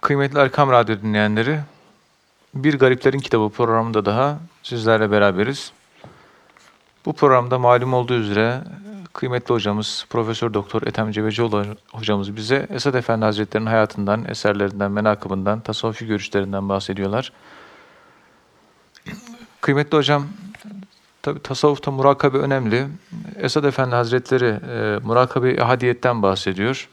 Kıymetli Erkam Radyo dinleyenleri, Bir Gariplerin Kitabı programında daha sizlerle beraberiz. Bu programda malum olduğu üzere kıymetli hocamız Profesör Doktor Ethem Cebecioğlu hocamız bize Esad Efendi Hazretleri'nin hayatından, eserlerinden, menakıbından, tasavvufi görüşlerinden bahsediyorlar. Kıymetli hocam, tabi tasavvufta murakabe önemli. Esad Efendi Hazretleri e, murakabe hadiyetten bahsediyor.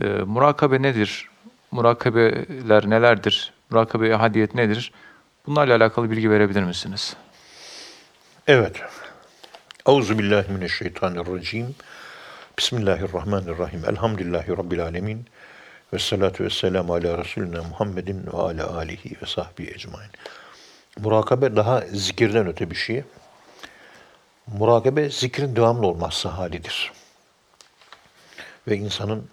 E, murakabe nedir? Murakabeler nelerdir? Murakabe hadiyet nedir? Bunlarla alakalı bilgi verebilir misiniz? Evet. Euzu billahi mineşşeytanirracim. Bismillahirrahmanirrahim. Elhamdülillahi rabbil alamin. Ve salatu ve selamu ala Resulina Muhammedin ve ala alihi ve sahbihi ecmain. Murakabe daha zikirden öte bir şey. Murakabe zikrin devamlı olması halidir. Ve insanın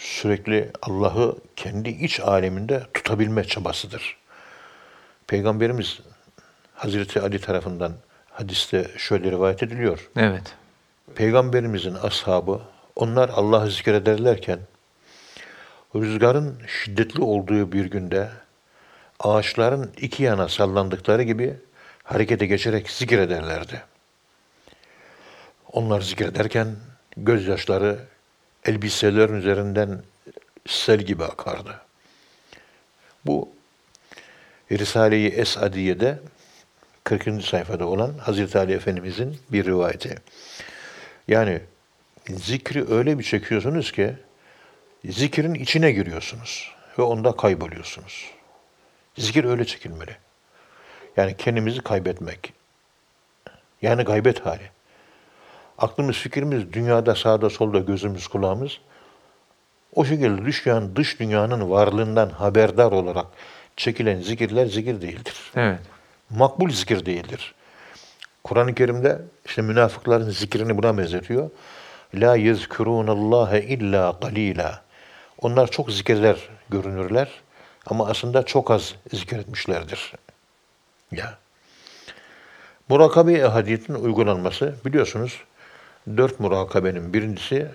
sürekli Allah'ı kendi iç aleminde tutabilme çabasıdır. Peygamberimiz Hazreti Ali tarafından hadiste şöyle rivayet ediliyor. Evet. Peygamberimizin ashabı onlar Allah'ı zikrederlerken rüzgarın şiddetli olduğu bir günde ağaçların iki yana sallandıkları gibi harekete geçerek zikrederlerdi. Onlar zikrederken gözyaşları elbiselerin üzerinden sel gibi akardı. Bu Risale-i Esadiye'de 40. sayfada olan Hazreti Ali Efendimizin bir rivayeti. Yani zikri öyle bir çekiyorsunuz ki zikrin içine giriyorsunuz ve onda kayboluyorsunuz. Zikir öyle çekilmeli. Yani kendimizi kaybetmek. Yani gaybet hali. Aklımız, fikrimiz dünyada sağda solda gözümüz kulağımız o şekilde dünyanın, dış dünyanın varlığından haberdar olarak çekilen zikirler zikir değildir. Evet. Makbul zikir değildir. Kur'an-ı Kerim'de işte münafıkların zikrini buna benzetiyor. La yezkurunallâhe illa galîlâ. Onlar çok zikirler görünürler ama aslında çok az zikretmişlerdir. Ya. Murakabe ehadiyetin uygulanması biliyorsunuz dört murakabenin birincisi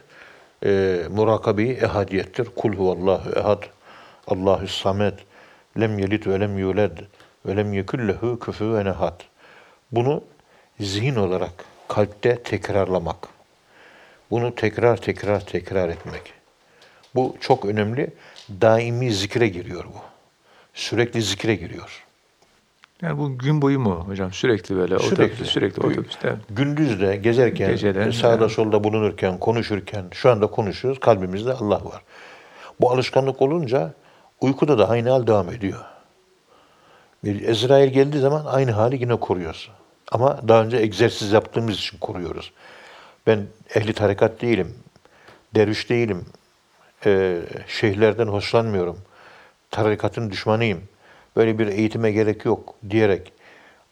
e, murakabe-i ehadiyettir. Kul huvallahu ehad, Allahü samet, lem yelit ve lem yuled ve lem yekullehu küfüven ehad. Bunu zihin olarak kalpte tekrarlamak. Bunu tekrar tekrar tekrar etmek. Bu çok önemli. Daimi zikre giriyor bu. Sürekli zikre giriyor. Yani bu gün boyu mu hocam? Sürekli böyle Sürekli. otobüs, sürekli otobüste. Gündüz de gezerken, Geceden, sağda yani. solda bulunurken, konuşurken, şu anda konuşuyoruz, kalbimizde Allah var. Bu alışkanlık olunca uykuda da aynı hal devam ediyor. Bir Ezrail geldiği zaman aynı hali yine koruyoruz. Ama daha önce egzersiz yaptığımız için koruyoruz. Ben ehli tarikat değilim, derviş değilim, e, şeyhlerden hoşlanmıyorum, tarikatın düşmanıyım, böyle bir eğitime gerek yok diyerek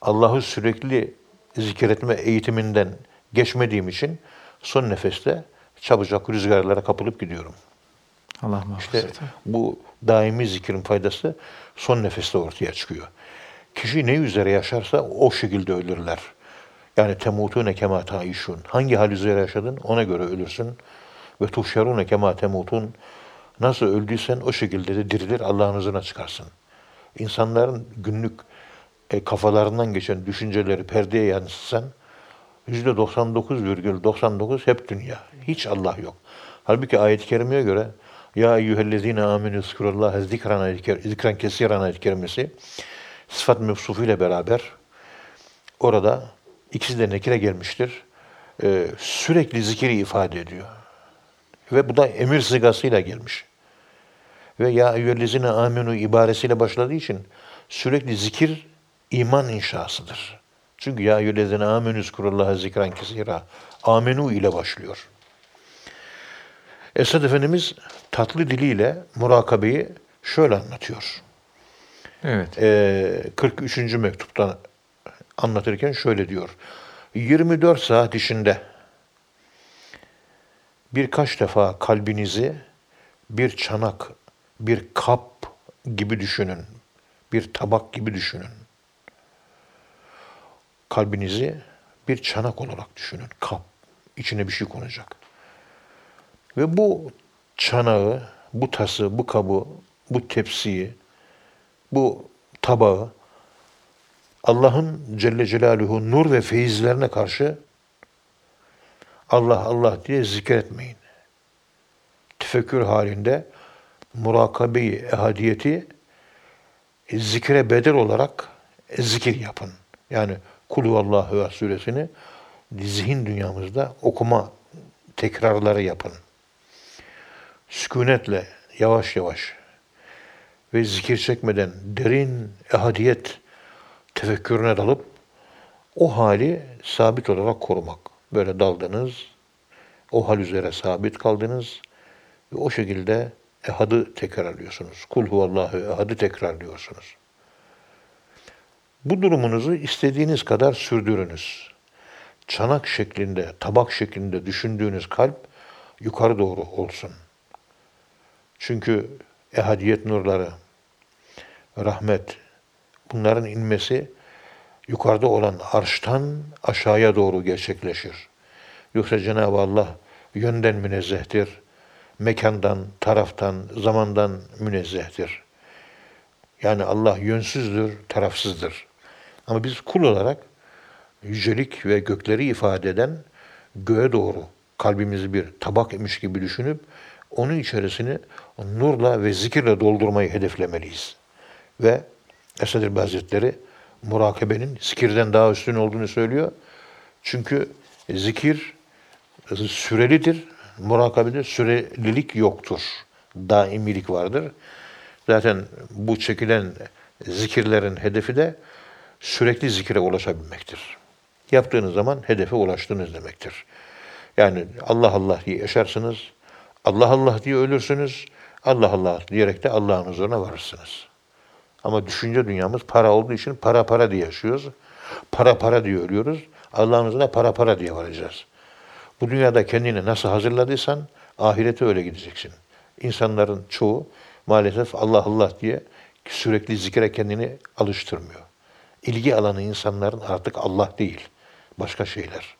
Allah'ı sürekli zikretme eğitiminden geçmediğim için son nefeste çabucak rüzgarlara kapılıp gidiyorum. Allah muhafaza. İşte bu daimi zikrin faydası son nefeste ortaya çıkıyor. Kişi ne üzere yaşarsa o şekilde ölürler. Yani temutune kema taişun. Hangi hal üzere yaşadın ona göre ölürsün. Ve tuhşerune kema temutun. Nasıl öldüysen o şekilde de dirilir Allah'ın huzuruna çıkarsın. İnsanların günlük e, kafalarından geçen düşünceleri perdeye yansıtsan %99,99 hep dünya. Hiç Allah yok. Halbuki ayet-i kerimeye göre ya eyyühellezine amenü zikrullaha zikran zikran kesiran ayet kerimesi sıfat mevsufu ile beraber orada ikisi de nekire gelmiştir. Ee, sürekli zikri ifade ediyor. Ve bu da emir sigasıyla gelmiş. Ve ya eyyühellezine amenu ibaresiyle başladığı için sürekli zikir iman inşasıdır. Çünkü ya eyyühellezine amenü zikrullaha zikran kesira. Amenu ile başlıyor. Esad Efendimiz tatlı diliyle murakabeyi şöyle anlatıyor. Evet. Ee, 43. mektuptan anlatırken şöyle diyor. 24 saat içinde birkaç defa kalbinizi bir çanak, bir kap gibi düşünün. Bir tabak gibi düşünün. Kalbinizi bir çanak olarak düşünün. Kap. İçine bir şey konacak. Ve bu çanağı, bu tası, bu kabı bu tepsiyi, bu tabağı Allah'ın Celle Celaluhu nur ve feyizlerine karşı Allah Allah diye zikretmeyin. Tefekkür halinde murakabeyi, ehadiyeti e, zikre bedel olarak e, zikir yapın. Yani Kulu Allahu suresini zihin dünyamızda okuma tekrarları yapın. Sükunetle yavaş yavaş ve zikir çekmeden derin ehadiyet tefekkürüne dalıp o hali sabit olarak korumak. Böyle daldınız, o hal üzere sabit kaldınız ve o şekilde ehadı tekrarlıyorsunuz. Kul huvallahu ehadı tekrarlıyorsunuz. Bu durumunuzu istediğiniz kadar sürdürünüz. Çanak şeklinde, tabak şeklinde düşündüğünüz kalp yukarı doğru olsun. Çünkü ehadiyet nurları, rahmet, bunların inmesi yukarıda olan arştan aşağıya doğru gerçekleşir. Yoksa Cenab-ı Allah yönden münezzehtir, mekandan, taraftan, zamandan münezzehtir. Yani Allah yönsüzdür, tarafsızdır. Ama biz kul olarak yücelik ve gökleri ifade eden göğe doğru kalbimizi bir tabak imiş gibi düşünüp onun içerisini nurla ve zikirle doldurmayı hedeflemeliyiz. Ve Esad Erbil Hazretleri murakabenin zikirden daha üstün olduğunu söylüyor. Çünkü zikir sürelidir, murakabede sürelilik yoktur. Daimilik vardır. Zaten bu çekilen zikirlerin hedefi de sürekli zikire ulaşabilmektir. Yaptığınız zaman hedefe ulaştınız demektir. Yani Allah Allah diye yaşarsınız, Allah Allah diye ölürsünüz, Allah Allah diyerek de Allah'ın huzuruna varırsınız. Ama düşünce dünyamız para olduğu için para para diye yaşıyoruz. Para para diye ölüyoruz. Allah'ın huzuruna para para diye varacağız. Bu dünyada kendini nasıl hazırladıysan ahirete öyle gideceksin. İnsanların çoğu maalesef Allah Allah diye sürekli zikre kendini alıştırmıyor. İlgi alanı insanların artık Allah değil, başka şeyler.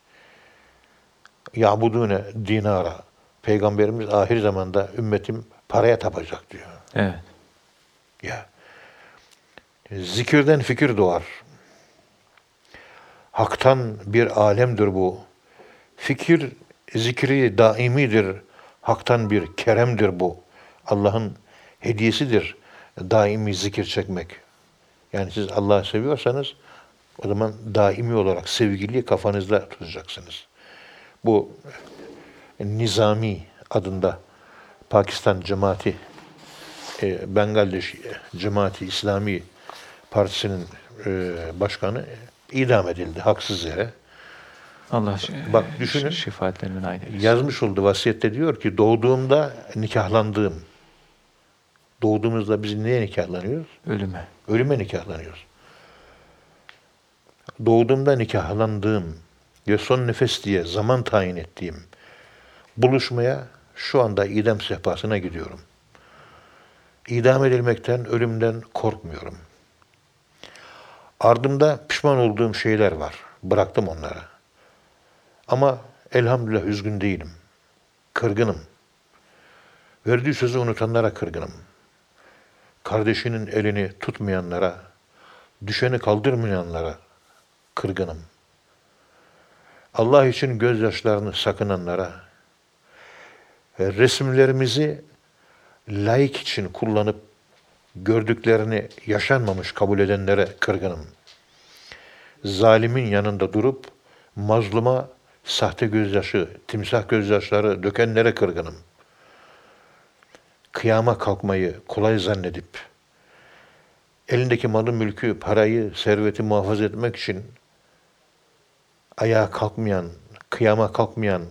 Ya'budune dinara. Peygamberimiz ahir zamanda ümmetim paraya tapacak diyor. Evet. Ya. Zikirden fikir doğar. Hak'tan bir alemdir bu. Fikir zikri daimidir. Hak'tan bir keremdir bu. Allah'ın hediyesidir daimi zikir çekmek. Yani siz Allah'ı seviyorsanız o zaman daimi olarak sevgiliyi kafanızda tutacaksınız. Bu Nizami adında Pakistan Cemaati e, Bengaldeş Cemaati İslami Partisi'nin e, başkanı idam edildi haksız yere. Allah Bak düşünün. şifaatlerine nail eylesin. Yazmış oldu vasiyette diyor ki doğduğumda nikahlandığım. Doğduğumuzda biz niye nikahlanıyoruz? Ölüme. Ölüme nikahlanıyoruz. Doğduğumda nikahlandığım ve son nefes diye zaman tayin ettiğim buluşmaya şu anda idam sehpasına gidiyorum. İdam edilmekten, ölümden korkmuyorum. Ardımda pişman olduğum şeyler var. Bıraktım onları. Ama elhamdülillah üzgün değilim. Kırgınım. Verdiği sözü unutanlara kırgınım. Kardeşinin elini tutmayanlara, düşeni kaldırmayanlara kırgınım. Allah için gözyaşlarını sakınanlara, resimlerimizi laik için kullanıp gördüklerini yaşanmamış kabul edenlere kırgınım. Zalimin yanında durup mazluma sahte gözyaşı, timsah gözyaşları dökenlere kırgınım. Kıyama kalkmayı kolay zannedip elindeki malı mülkü, parayı, serveti muhafaza etmek için ayağa kalkmayan, kıyama kalkmayan,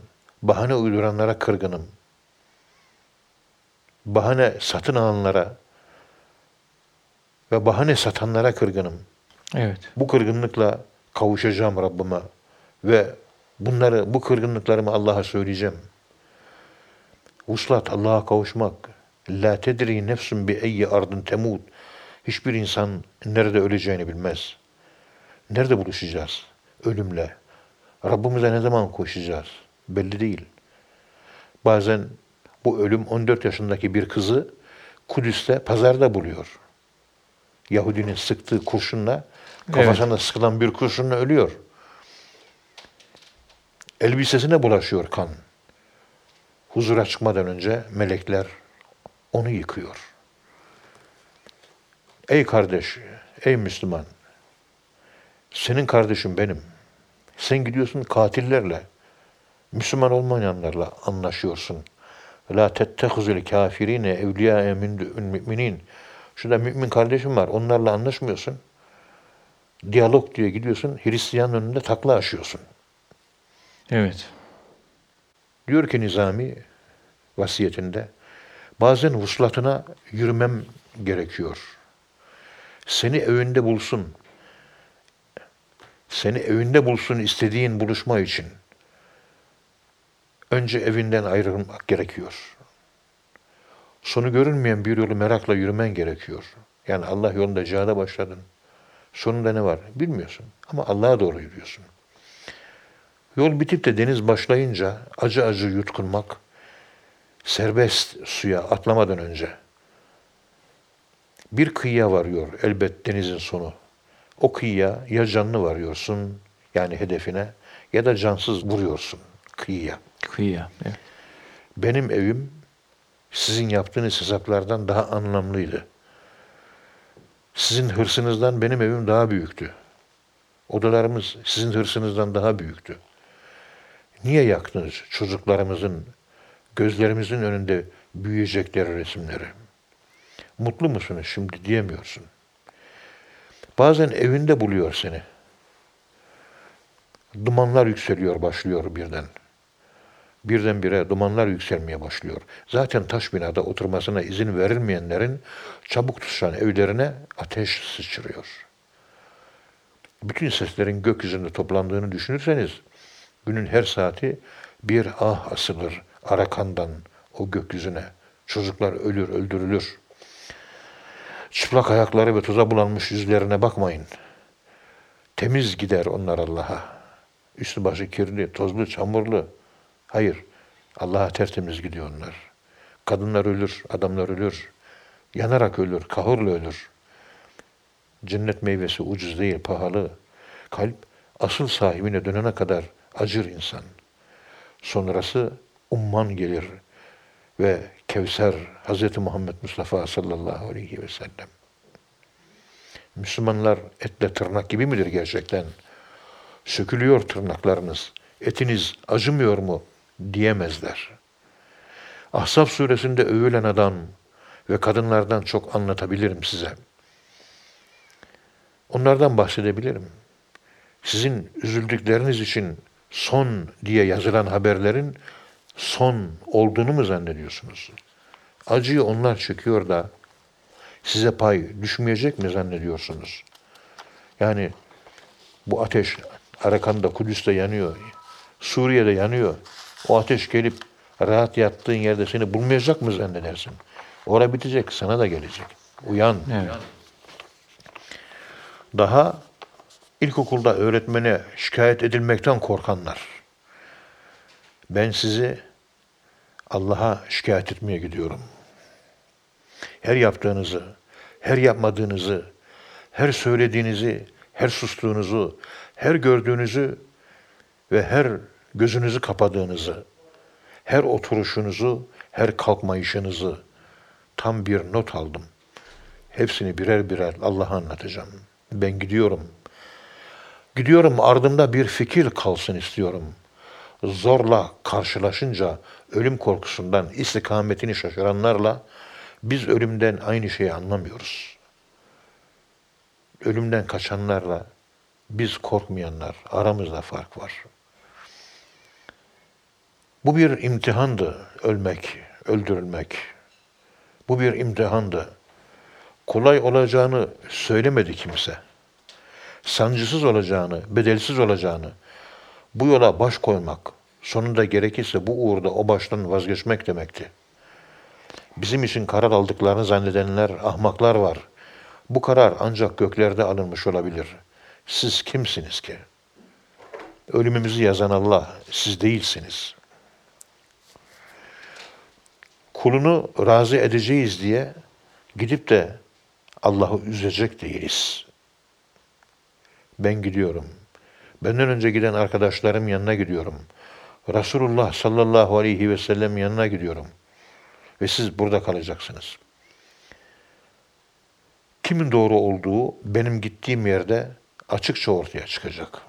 bahane uyduranlara kırgınım bahane satın alanlara ve bahane satanlara kırgınım. Evet. Bu kırgınlıkla kavuşacağım Rabbime ve bunları, bu kırgınlıklarımı Allah'a söyleyeceğim. Vuslat, Allah'a kavuşmak. La tedri nefsun bi eyyi ardın temut. Hiçbir insan nerede öleceğini bilmez. Nerede buluşacağız? Ölümle. Rabbimize ne zaman koşacağız? Belli değil. Bazen bu ölüm 14 yaşındaki bir kızı Kudüs'te pazarda buluyor. Yahudinin sıktığı kurşunla kafasına sıkılan bir kurşunla ölüyor. Elbisesine bulaşıyor kan. Huzura çıkmadan önce melekler onu yıkıyor. Ey kardeş, ey Müslüman, senin kardeşin benim. Sen gidiyorsun katillerle, Müslüman olmayanlarla anlaşıyorsun. La tettehuzul kafirine evliya min müminin. Şurada mümin kardeşim var. Onlarla anlaşmıyorsun. Diyalog diye gidiyorsun. Hristiyanın önünde takla aşıyorsun. Evet. Diyor ki Nizami vasiyetinde bazen vuslatına yürümem gerekiyor. Seni evinde bulsun. Seni evinde bulsun istediğin buluşma için. Önce evinden ayrılmak gerekiyor. Sonu görünmeyen bir yolu merakla yürümen gerekiyor. Yani Allah yolunda cihada başladın. Sonunda ne var bilmiyorsun. Ama Allah'a doğru yürüyorsun. Yol bitip de deniz başlayınca acı acı yutkunmak, serbest suya atlamadan önce bir kıyıya varıyor elbet denizin sonu. O kıyıya ya canlı varıyorsun yani hedefine ya da cansız vuruyorsun kıyıya. Kıyıya. Evet. Benim evim sizin yaptığınız hesaplardan daha anlamlıydı. Sizin hırsınızdan benim evim daha büyüktü. Odalarımız sizin hırsınızdan daha büyüktü. Niye yaktınız çocuklarımızın, gözlerimizin önünde büyüyecekleri resimleri? Mutlu musunuz şimdi diyemiyorsun. Bazen evinde buluyor seni. Dumanlar yükseliyor başlıyor birden. Birdenbire dumanlar yükselmeye başlıyor. Zaten taş binada oturmasına izin verilmeyenlerin çabuk tutuşan evlerine ateş sıçrıyor. Bütün seslerin gökyüzünde toplandığını düşünürseniz günün her saati bir ah asılır Arakan'dan o gökyüzüne. Çocuklar ölür, öldürülür. Çıplak ayakları ve tuza bulanmış yüzlerine bakmayın. Temiz gider onlar Allah'a. Üstü başı kirli, tozlu, çamurlu. Hayır, Allah'a tertemiz gidiyor onlar. Kadınlar ölür, adamlar ölür. Yanarak ölür, kahırla ölür. Cennet meyvesi ucuz değil, pahalı. Kalp asıl sahibine dönene kadar acır insan. Sonrası umman gelir ve Kevser Hz. Muhammed Mustafa sallallahu aleyhi ve sellem. Müslümanlar etle tırnak gibi midir gerçekten? Sökülüyor tırnaklarınız, etiniz acımıyor mu diyemezler. Ahzab suresinde övülen adam ve kadınlardan çok anlatabilirim size. Onlardan bahsedebilirim. Sizin üzüldükleriniz için son diye yazılan haberlerin son olduğunu mu zannediyorsunuz? Acıyı onlar çekiyor da size pay düşmeyecek mi zannediyorsunuz? Yani bu ateş Arakan'da, Kudüs'te yanıyor. Suriye'de yanıyor. O ateş gelip rahat yattığın yerde seni bulmayacak mı zannedersin? Ora bitecek, sana da gelecek. Uyan. Evet. Daha ilkokulda öğretmene şikayet edilmekten korkanlar. Ben sizi Allah'a şikayet etmeye gidiyorum. Her yaptığınızı, her yapmadığınızı, her söylediğinizi, her sustuğunuzu, her gördüğünüzü ve her gözünüzü kapadığınızı, her oturuşunuzu, her kalkmayışınızı tam bir not aldım. Hepsini birer birer Allah'a anlatacağım. Ben gidiyorum. Gidiyorum ardımda bir fikir kalsın istiyorum. Zorla karşılaşınca ölüm korkusundan istikametini şaşıranlarla biz ölümden aynı şeyi anlamıyoruz. Ölümden kaçanlarla biz korkmayanlar aramızda fark var. Bu bir imtihandı ölmek, öldürülmek. Bu bir imtihandı. Kolay olacağını söylemedi kimse. Sancısız olacağını, bedelsiz olacağını, bu yola baş koymak, sonunda gerekirse bu uğurda o baştan vazgeçmek demekti. Bizim için karar aldıklarını zannedenler, ahmaklar var. Bu karar ancak göklerde alınmış olabilir. Siz kimsiniz ki? Ölümümüzü yazan Allah, siz değilsiniz. Kulunu razı edeceğiz diye Gidip de Allah'ı üzecek değiliz. Ben gidiyorum. Benden önce giden arkadaşlarım yanına gidiyorum. Resulullah sallallahu aleyhi ve sellem yanına gidiyorum. Ve siz burada kalacaksınız. Kimin doğru olduğu benim gittiğim yerde açıkça ortaya çıkacak.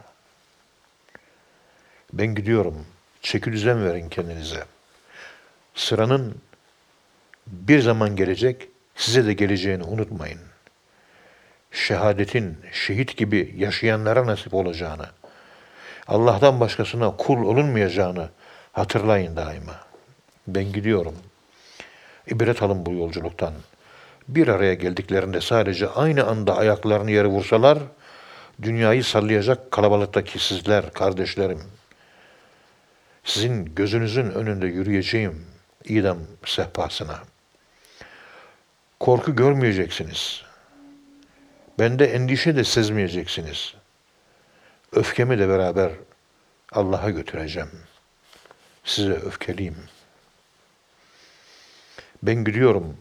Ben gidiyorum. Çeki düzen verin kendinize. Sıranın bir zaman gelecek, size de geleceğini unutmayın. Şehadetin şehit gibi yaşayanlara nasip olacağını, Allah'tan başkasına kul olunmayacağını hatırlayın daima. Ben gidiyorum. İbret alın bu yolculuktan. Bir araya geldiklerinde sadece aynı anda ayaklarını yere vursalar, dünyayı sallayacak kalabalıktaki sizler, kardeşlerim. Sizin gözünüzün önünde yürüyeceğim idam sehpasına. Korku görmeyeceksiniz. Bende endişe de sezmeyeceksiniz. Öfkemi de beraber Allah'a götüreceğim. Size öfkeliyim. Ben gidiyorum.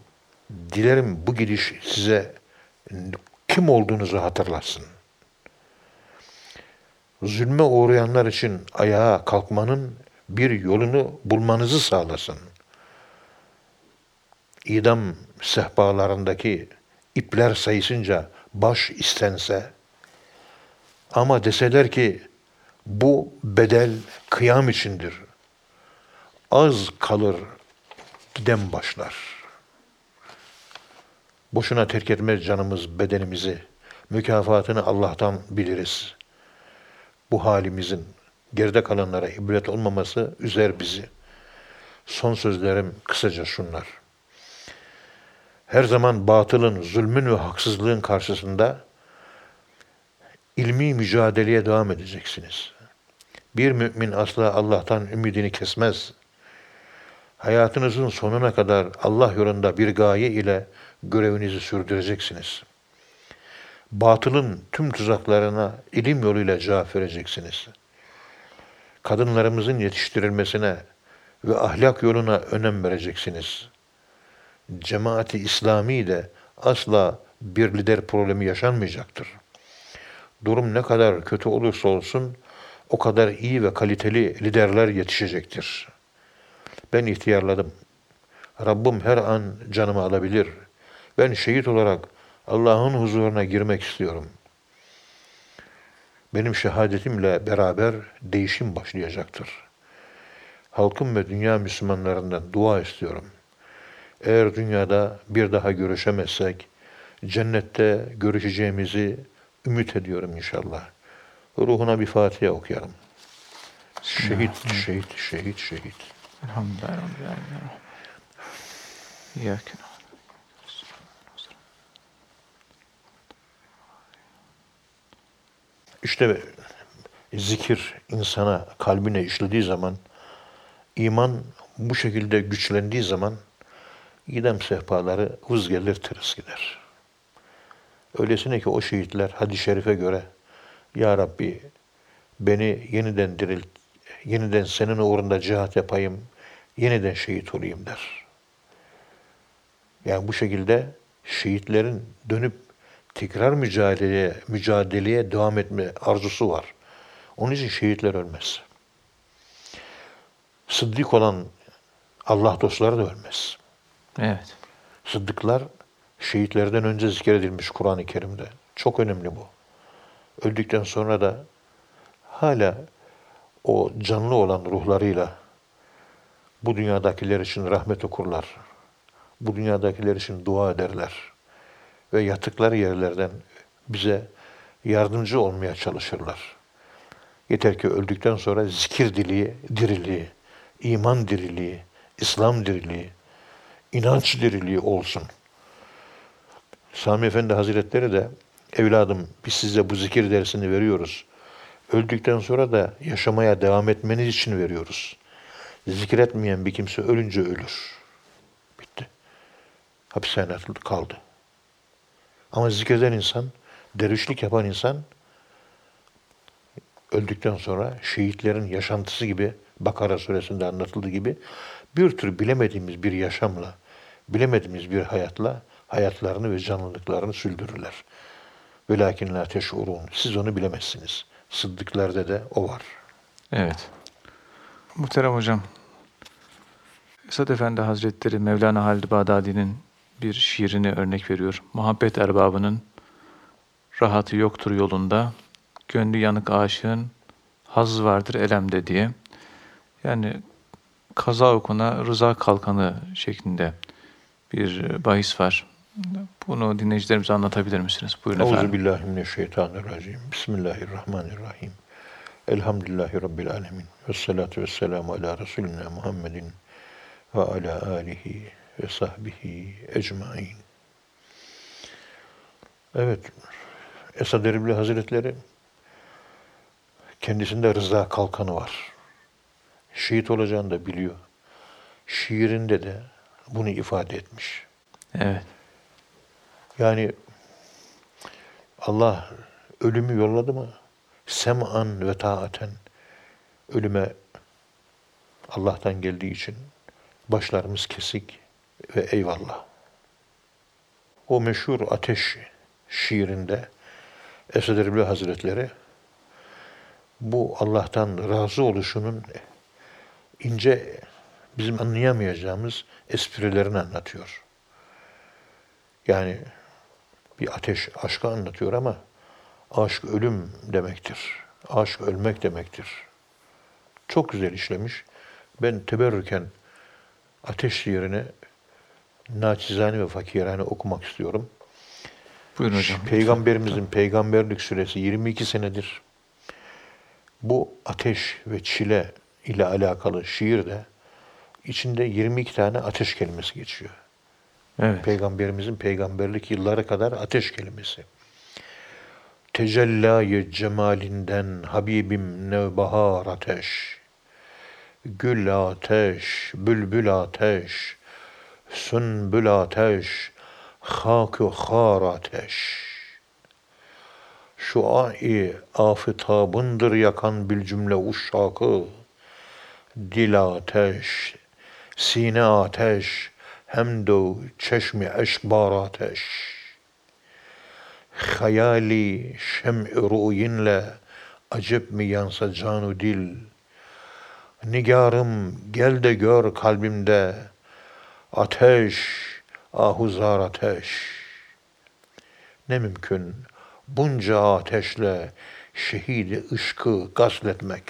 Dilerim bu gidiş size kim olduğunuzu hatırlatsın. Zulme uğrayanlar için ayağa kalkmanın bir yolunu bulmanızı sağlasın. İdam sehpalarındaki ipler sayısınca baş istense ama deseler ki bu bedel kıyam içindir. Az kalır giden başlar. Boşuna terk etmez canımız bedenimizi. Mükafatını Allah'tan biliriz. Bu halimizin geride kalanlara ibret olmaması üzer bizi. Son sözlerim kısaca şunlar. Her zaman batılın, zulmün ve haksızlığın karşısında ilmi mücadeleye devam edeceksiniz. Bir mümin asla Allah'tan ümidini kesmez. Hayatınızın sonuna kadar Allah yolunda bir gaye ile görevinizi sürdüreceksiniz. Batılın tüm tuzaklarına ilim yoluyla cevap vereceksiniz. Kadınlarımızın yetiştirilmesine ve ahlak yoluna önem vereceksiniz. Cemaati İslami de asla bir lider problemi yaşanmayacaktır. Durum ne kadar kötü olursa olsun o kadar iyi ve kaliteli liderler yetişecektir. Ben ihtiyarladım. Rabbim her an canımı alabilir. Ben şehit olarak Allah'ın huzuruna girmek istiyorum. Benim şehadetimle beraber değişim başlayacaktır. Halkım ve dünya Müslümanlarından dua istiyorum. Eğer dünyada bir daha görüşemezsek, cennette görüşeceğimizi ümit ediyorum inşallah. Ruhuna bir Fatiha okuyalım. Şehit, şehit, şehit, şehit. Elhamdülillah. İşte zikir insana, kalbine işlediği zaman, iman bu şekilde güçlendiği zaman idam sehpaları hız gelir, tırıs gider. Öylesine ki o şehitler hadis-i şerife göre Ya Rabbi beni yeniden dirilt, yeniden senin uğrunda cihat yapayım, yeniden şehit olayım der. Yani bu şekilde şehitlerin dönüp tekrar mücadeleye, mücadeleye devam etme arzusu var. Onun için şehitler ölmez. Sıddık olan Allah dostları da ölmez. Evet. Sıddıklar şehitlerden önce zikredilmiş Kur'an-ı Kerim'de. Çok önemli bu. Öldükten sonra da hala o canlı olan ruhlarıyla bu dünyadakiler için rahmet okurlar. Bu dünyadakiler için dua ederler. Ve yatıkları yerlerden bize yardımcı olmaya çalışırlar. Yeter ki öldükten sonra zikir diliği, diriliği, iman diriliği, İslam diriliği, inanç diriliği olsun. Sami Efendi Hazretleri de evladım biz size bu zikir dersini veriyoruz. Öldükten sonra da yaşamaya devam etmeniz için veriyoruz. Zikretmeyen bir kimse ölünce ölür. Bitti. Hapishanede kaldı. Ama zikreden insan, dervişlik yapan insan öldükten sonra şehitlerin yaşantısı gibi Bakara suresinde anlatıldığı gibi bir tür bilemediğimiz bir yaşamla, bilemediğimiz bir hayatla hayatlarını ve canlılıklarını sürdürürler. Velakin la teş'urun. Siz onu bilemezsiniz. Sıddıklarda da o var. Evet. Muhterem hocam, Esad Efendi Hazretleri Mevlana Halid Bağdadi'nin bir şiirini örnek veriyor. Muhabbet erbabının rahatı yoktur yolunda, gönlü yanık aşığın haz vardır elemde diye. Yani kaza okuna rıza kalkanı şeklinde bir bahis var. Bunu dinleyicilerimize anlatabilir misiniz? Buyurun Euzu efendim. billahi mineşşeytanirracim. Bismillahirrahmanirrahim. Elhamdülillahi rabbil alamin. Ves salatu vesselamu ala resulina Muhammedin ve ala alihi ve sahbihi ecmaîn. Evet. Esad Erbil Hazretleri kendisinde rıza kalkanı var. Şehit olacağını da biliyor. Şiirinde de bunu ifade etmiş. Evet. Yani Allah ölümü yolladı mı? Sem'an ve taaten. Ölüme Allah'tan geldiği için başlarımız kesik ve eyvallah. O meşhur ateş şiirinde Esed Erbil Hazretleri bu Allah'tan razı oluşunun ince bizim anlayamayacağımız esprilerini anlatıyor. Yani bir ateş aşkı anlatıyor ama aşk ölüm demektir. Aşk ölmek demektir. Çok güzel işlemiş. Ben teberrüken ateş yerine naçizane ve fakirane okumak istiyorum. Buyurun hocam. Peygamberimizin peygamberlik süresi 22 senedir. Bu ateş ve çile ile alakalı şiirde içinde 22 tane ateş kelimesi geçiyor. Evet. Peygamberimizin peygamberlik yılları kadar ateş kelimesi. Tecellayı cemalinden Habibim nevbahar ateş. Gül ateş, bülbül ateş, sünbül ateş, hakü khar ateş. Şu ai afıtabındır yakan bil cümle uşşakı. Dil ateş, sine ateş, hem de çeşmi eşkbar ateş. Hayali şem-i ru'yinle acep mi yansa canu dil. Nigarım gel de gör kalbimde ateş, ahuzar ateş. Ne mümkün bunca ateşle şehidi ışkı gasletmek.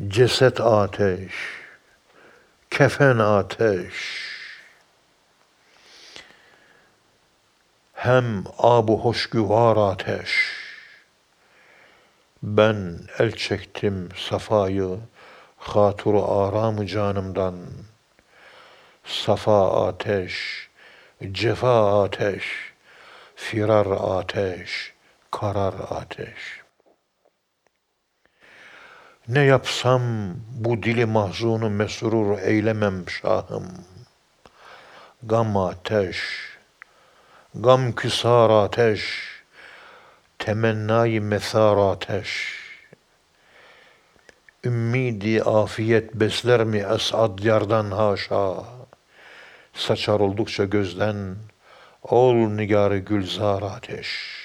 Ceset ateş, kefen ateş. Hem abu hoşgüvar ateş. Ben el çektim safayı, haturu aramı canımdan. Safa ateş, cefa ateş, firar ateş, karar ateş. Ne yapsam bu dili mahzunu mesrur eylemem şahım. Gam ateş, gam küsar ateş, temennayı mesar ateş. Ümmidi afiyet besler mi esad yardan haşa. Saçar oldukça gözden, ol nigarı gülzar ateş.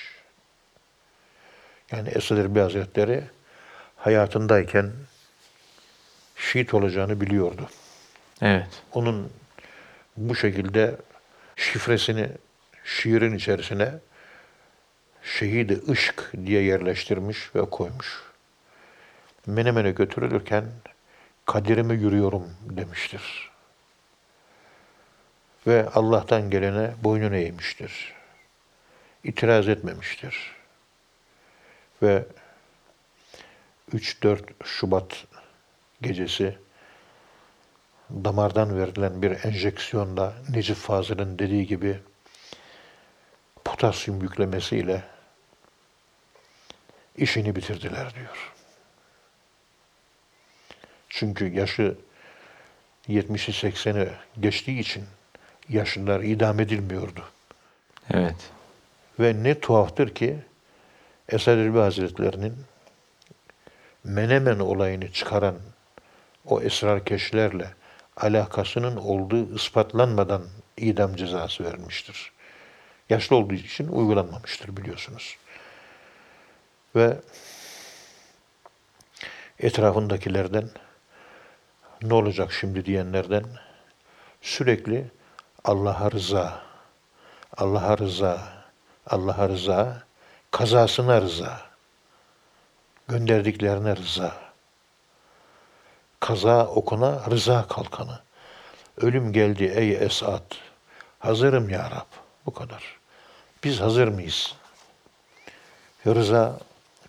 Yani Esad Erbil Hazretleri hayatındayken şehit olacağını biliyordu. Evet. Onun bu şekilde şifresini şiirin içerisine şehidi ışk diye yerleştirmiş ve koymuş. Menemen'e götürülürken kaderime yürüyorum demiştir. Ve Allah'tan gelene boynunu eğmiştir. İtiraz etmemiştir. Ve 3-4 Şubat gecesi damardan verilen bir enjeksiyonla Necip Fazıl'ın dediği gibi potasyum yüklemesiyle işini bitirdiler diyor. Çünkü yaşı 70'i 80'i geçtiği için yaşlılar idam edilmiyordu. Evet. Ve ne tuhaftır ki Esad Erbil Hazretleri'nin Menemen olayını çıkaran o esrarkeşlerle alakasının olduğu ispatlanmadan idam cezası verilmiştir. Yaşlı olduğu için uygulanmamıştır biliyorsunuz. Ve etrafındakilerden ne olacak şimdi diyenlerden sürekli Allah'a rıza, Allah'a rıza, Allah'a rıza, kazasına rıza, gönderdiklerine rıza, kaza okuna rıza kalkanı. Ölüm geldi ey Esat, hazırım ya Rab. Bu kadar. Biz hazır mıyız? Rıza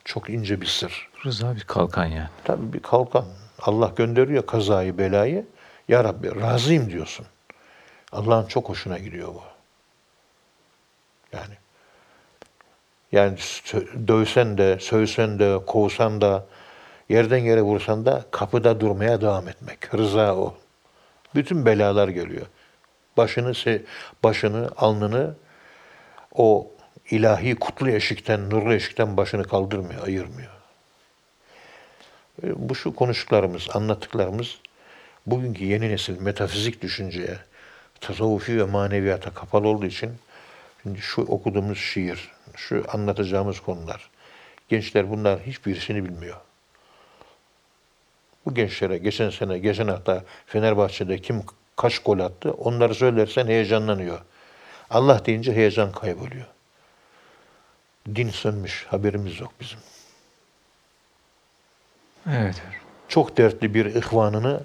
çok ince bir sır. Rıza bir kalkan yani. Tabii bir kalkan. Allah gönderiyor kazayı, belayı. Ya Rabbi razıyım diyorsun. Allah'ın çok hoşuna gidiyor bu. Yani yani dövsen de, sövsen de, kovsan da, yerden yere vursan da kapıda durmaya devam etmek. Rıza o. Bütün belalar geliyor. Başını, başını, alnını o ilahi kutlu eşikten, nurlu eşikten başını kaldırmıyor, ayırmıyor. E, Bu şu konuştuklarımız, anlattıklarımız bugünkü yeni nesil metafizik düşünceye, tasavvufi ve maneviyata kapalı olduğu için şimdi şu okuduğumuz şiir, şu anlatacağımız konular, gençler bunlar hiçbirisini bilmiyor. Bu gençlere geçen sene, geçen hafta Fenerbahçe'de kim kaç gol attı onları söylersen heyecanlanıyor. Allah deyince heyecan kayboluyor. Din sönmüş, haberimiz yok bizim. Evet. çok dertli bir ihvanını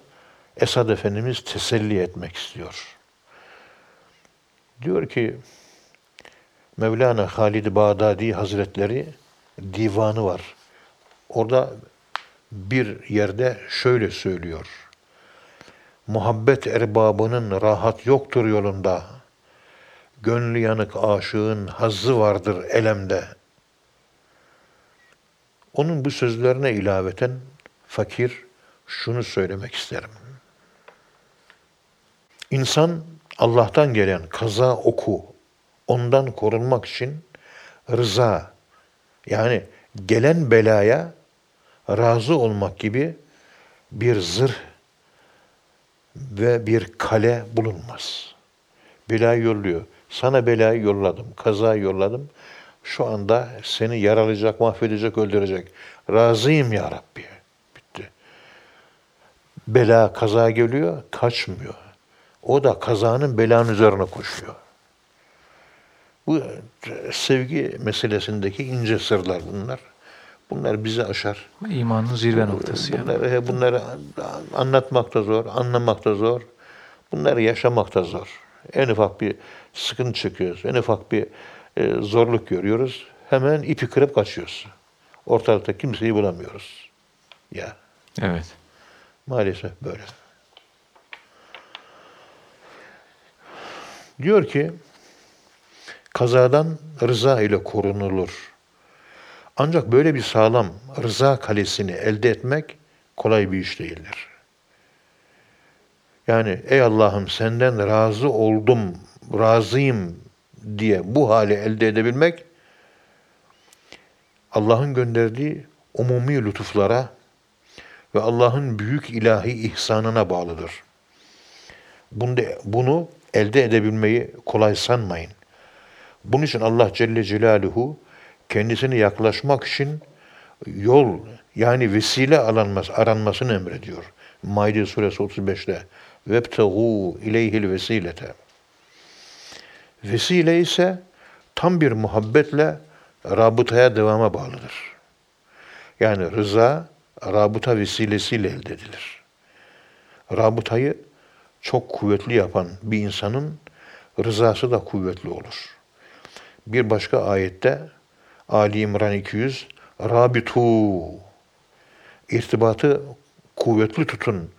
Esad Efendimiz teselli etmek istiyor. Diyor ki Mevlana Halid Bağdadi Hazretleri divanı var. Orada bir yerde şöyle söylüyor. Muhabbet erbabının rahat yoktur yolunda. Gönlü yanık aşığın hazzı vardır elemde. Onun bu sözlerine ilaveten fakir şunu söylemek isterim. İnsan Allah'tan gelen kaza oku, ondan korunmak için rıza, yani gelen belaya razı olmak gibi bir zırh ve bir kale bulunmaz. Belayı yolluyor. Sana belayı yolladım, kazayı yolladım. Şu anda seni yaralayacak, mahvedecek, öldürecek. Razıyım ya Rabbi. Bitti. Bela, kaza geliyor, kaçmıyor. O da kazanın belanın üzerine koşuyor. Bu e, sevgi meselesindeki ince sırlar bunlar. Bunlar bizi aşar. İmanın zirve noktası yani. Bunları, bunları anlatmak da zor, anlamak da zor. Bunları yaşamak da zor. En ufak bir sıkıntı çekiyoruz, en ufak bir e, zorluk görüyoruz. Hemen ipi kırıp kaçıyoruz. Ortalıkta kimseyi bulamıyoruz. Ya Evet. maalesef böyle. Diyor ki kazadan rıza ile korunulur. Ancak böyle bir sağlam rıza kalesini elde etmek kolay bir iş değildir. Yani ey Allah'ım senden razı oldum, razıyım diye bu hali elde edebilmek Allah'ın gönderdiği umumi lütuflara ve Allah'ın büyük ilahi ihsanına bağlıdır. Bunu, bunu elde edebilmeyi kolay sanmayın. Bunun için Allah Celle Celaluhu kendisine yaklaşmak için yol yani vesile aranması, aranmasını emrediyor. Maide suresi 35'te. Vebtegû ileyhil vesilete. Vesile ise tam bir muhabbetle rabıtaya devama bağlıdır. Yani rıza rabıta vesilesiyle elde edilir. Rabıtayı çok kuvvetli yapan bir insanın rızası da kuvvetli olur. Bir başka ayette Ali İmran 200 Rabitu irtibatı kuvvetli tutun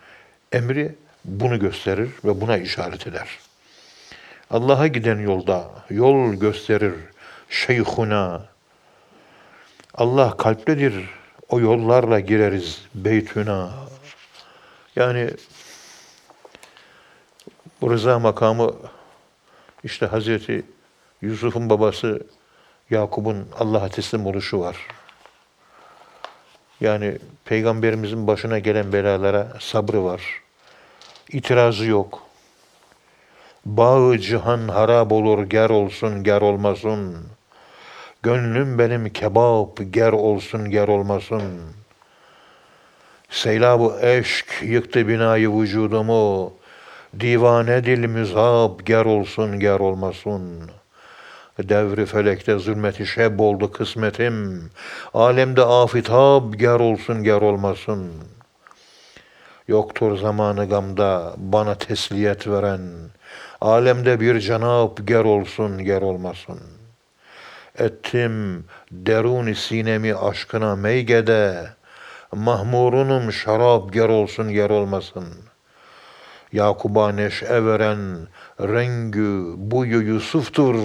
emri bunu gösterir ve buna işaret eder. Allah'a giden yolda yol gösterir şeyhuna. Allah kalptedir. O yollarla gireriz beytüna. Yani bu rıza makamı işte Hazreti Yusuf'un babası Yakup'un Allah'a teslim oluşu var. Yani peygamberimizin başına gelen belalara sabrı var. İtirazı yok. Bağı cihan harap olur ger olsun ger olmasın. Gönlüm benim kebap ger olsun ger olmasın. Seylab-ı eşk yıktı binayı vücudumu. Divane dil müzab ger olsun ger olmasın. Devri felekte zulmeti şeb oldu kısmetim. Alemde afitab ger olsun ger olmasın. Yoktur zamanı gamda bana tesliyet veren. Alemde bir cenab ger olsun ger olmasın. Ettim deruni sinemi aşkına meygede. Mahmurunum şarap ger olsun ger olmasın. Yakub'a neşe veren rengü buyu Yusuf'tur.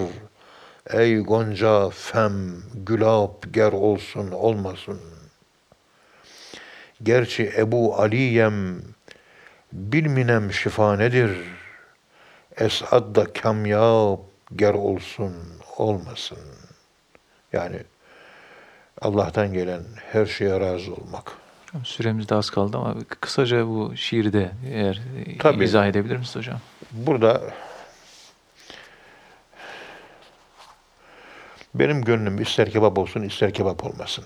Ey gonca fem gülap ger olsun olmasın. Gerçi Ebu Aliyem bilminem şifa nedir. Esad da kamyab ger olsun olmasın. Yani Allah'tan gelen her şeye razı olmak. Süremiz de az kaldı ama kısaca bu şiirde eğer Tabii. izah edebilir misiniz hocam? Burada benim gönlüm ister kebap olsun ister kebap olmasın.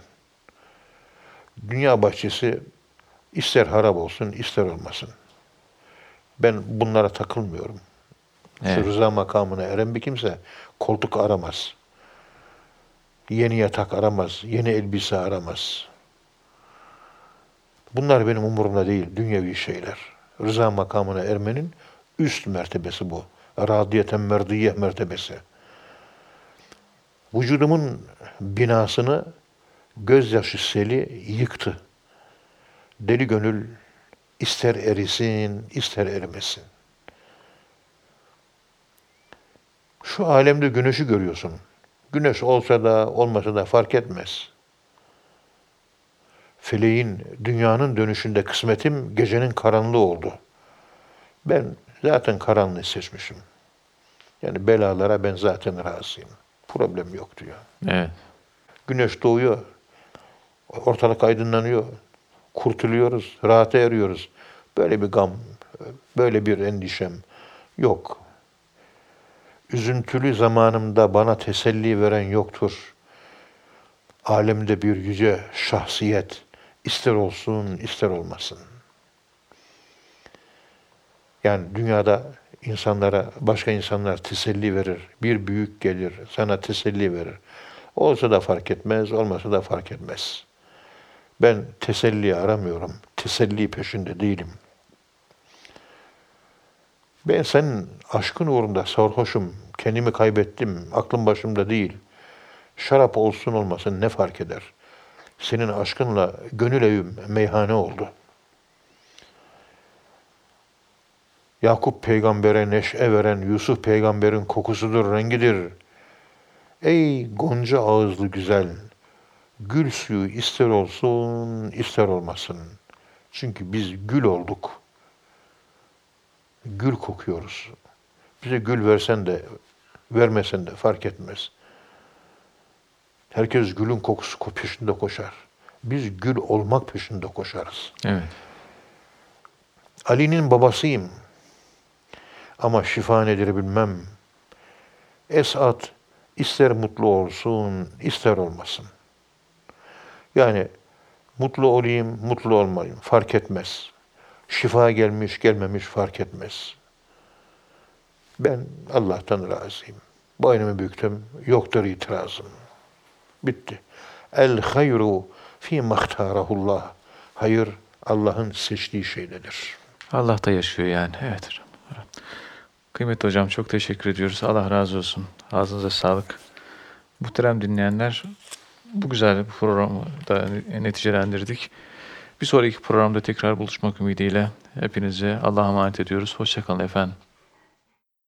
Dünya bahçesi ister harap olsun ister olmasın. Ben bunlara takılmıyorum. Evet. Şu rıza makamına eren bir kimse koltuk aramaz. Yeni yatak aramaz, yeni elbise aramaz. Bunlar benim umurumda değil, dünyevi şeyler. Rıza makamına ermenin üst mertebesi bu. Radiyeten merdiye mertebesi. Vücudumun binasını gözyaşı seli yıktı. Deli gönül ister erisin, ister erimesin. Şu alemde güneşi görüyorsun. Güneş olsa da olmasa da fark etmez. Feleğin, dünyanın dönüşünde kısmetim gecenin karanlığı oldu. Ben zaten karanlığı seçmişim. Yani belalara ben zaten razıyım. Problem yok diyor. Evet. Güneş doğuyor. Ortalık aydınlanıyor. Kurtuluyoruz. Rahata eriyoruz. Böyle bir gam, böyle bir endişem yok. Üzüntülü zamanımda bana teselli veren yoktur. Alemde bir yüce şahsiyet ister olsun ister olmasın. Yani dünyada insanlara, başka insanlar teselli verir. Bir büyük gelir, sana teselli verir. Olsa da fark etmez, olmasa da fark etmez. Ben teselli aramıyorum. Teselli peşinde değilim. Ben senin aşkın uğrunda sarhoşum, kendimi kaybettim, aklım başımda değil. Şarap olsun olmasın ne fark eder? Senin aşkınla gönül evim meyhane oldu. Yakup peygambere neşe veren Yusuf peygamberin kokusudur, rengidir. Ey gonca ağızlı güzel, gül suyu ister olsun, ister olmasın. Çünkü biz gül olduk. Gül kokuyoruz. Bize gül versen de, vermesen de fark etmez. Herkes gülün kokusu peşinde koşar. Biz gül olmak peşinde koşarız. Evet. Ali'nin babasıyım. Ama şifa nedir bilmem. Esat ister mutlu olsun, ister olmasın. Yani mutlu olayım, mutlu olmayayım fark etmez. Şifa gelmiş, gelmemiş fark etmez. Ben Allah'tan razıyım. Boynumu büktüm, yoktur itirazım. Bitti. El hayru fi mahtarahullah. Hayır Allah'ın seçtiği şeydedir. Allah da yaşıyor yani. Evet. Kıymetli hocam çok teşekkür ediyoruz. Allah razı olsun. Ağzınıza sağlık. Muhterem dinleyenler bu güzel bir programı da neticelendirdik. Bir sonraki programda tekrar buluşmak ümidiyle hepinize Allah'a emanet ediyoruz. Hoşçakalın efendim.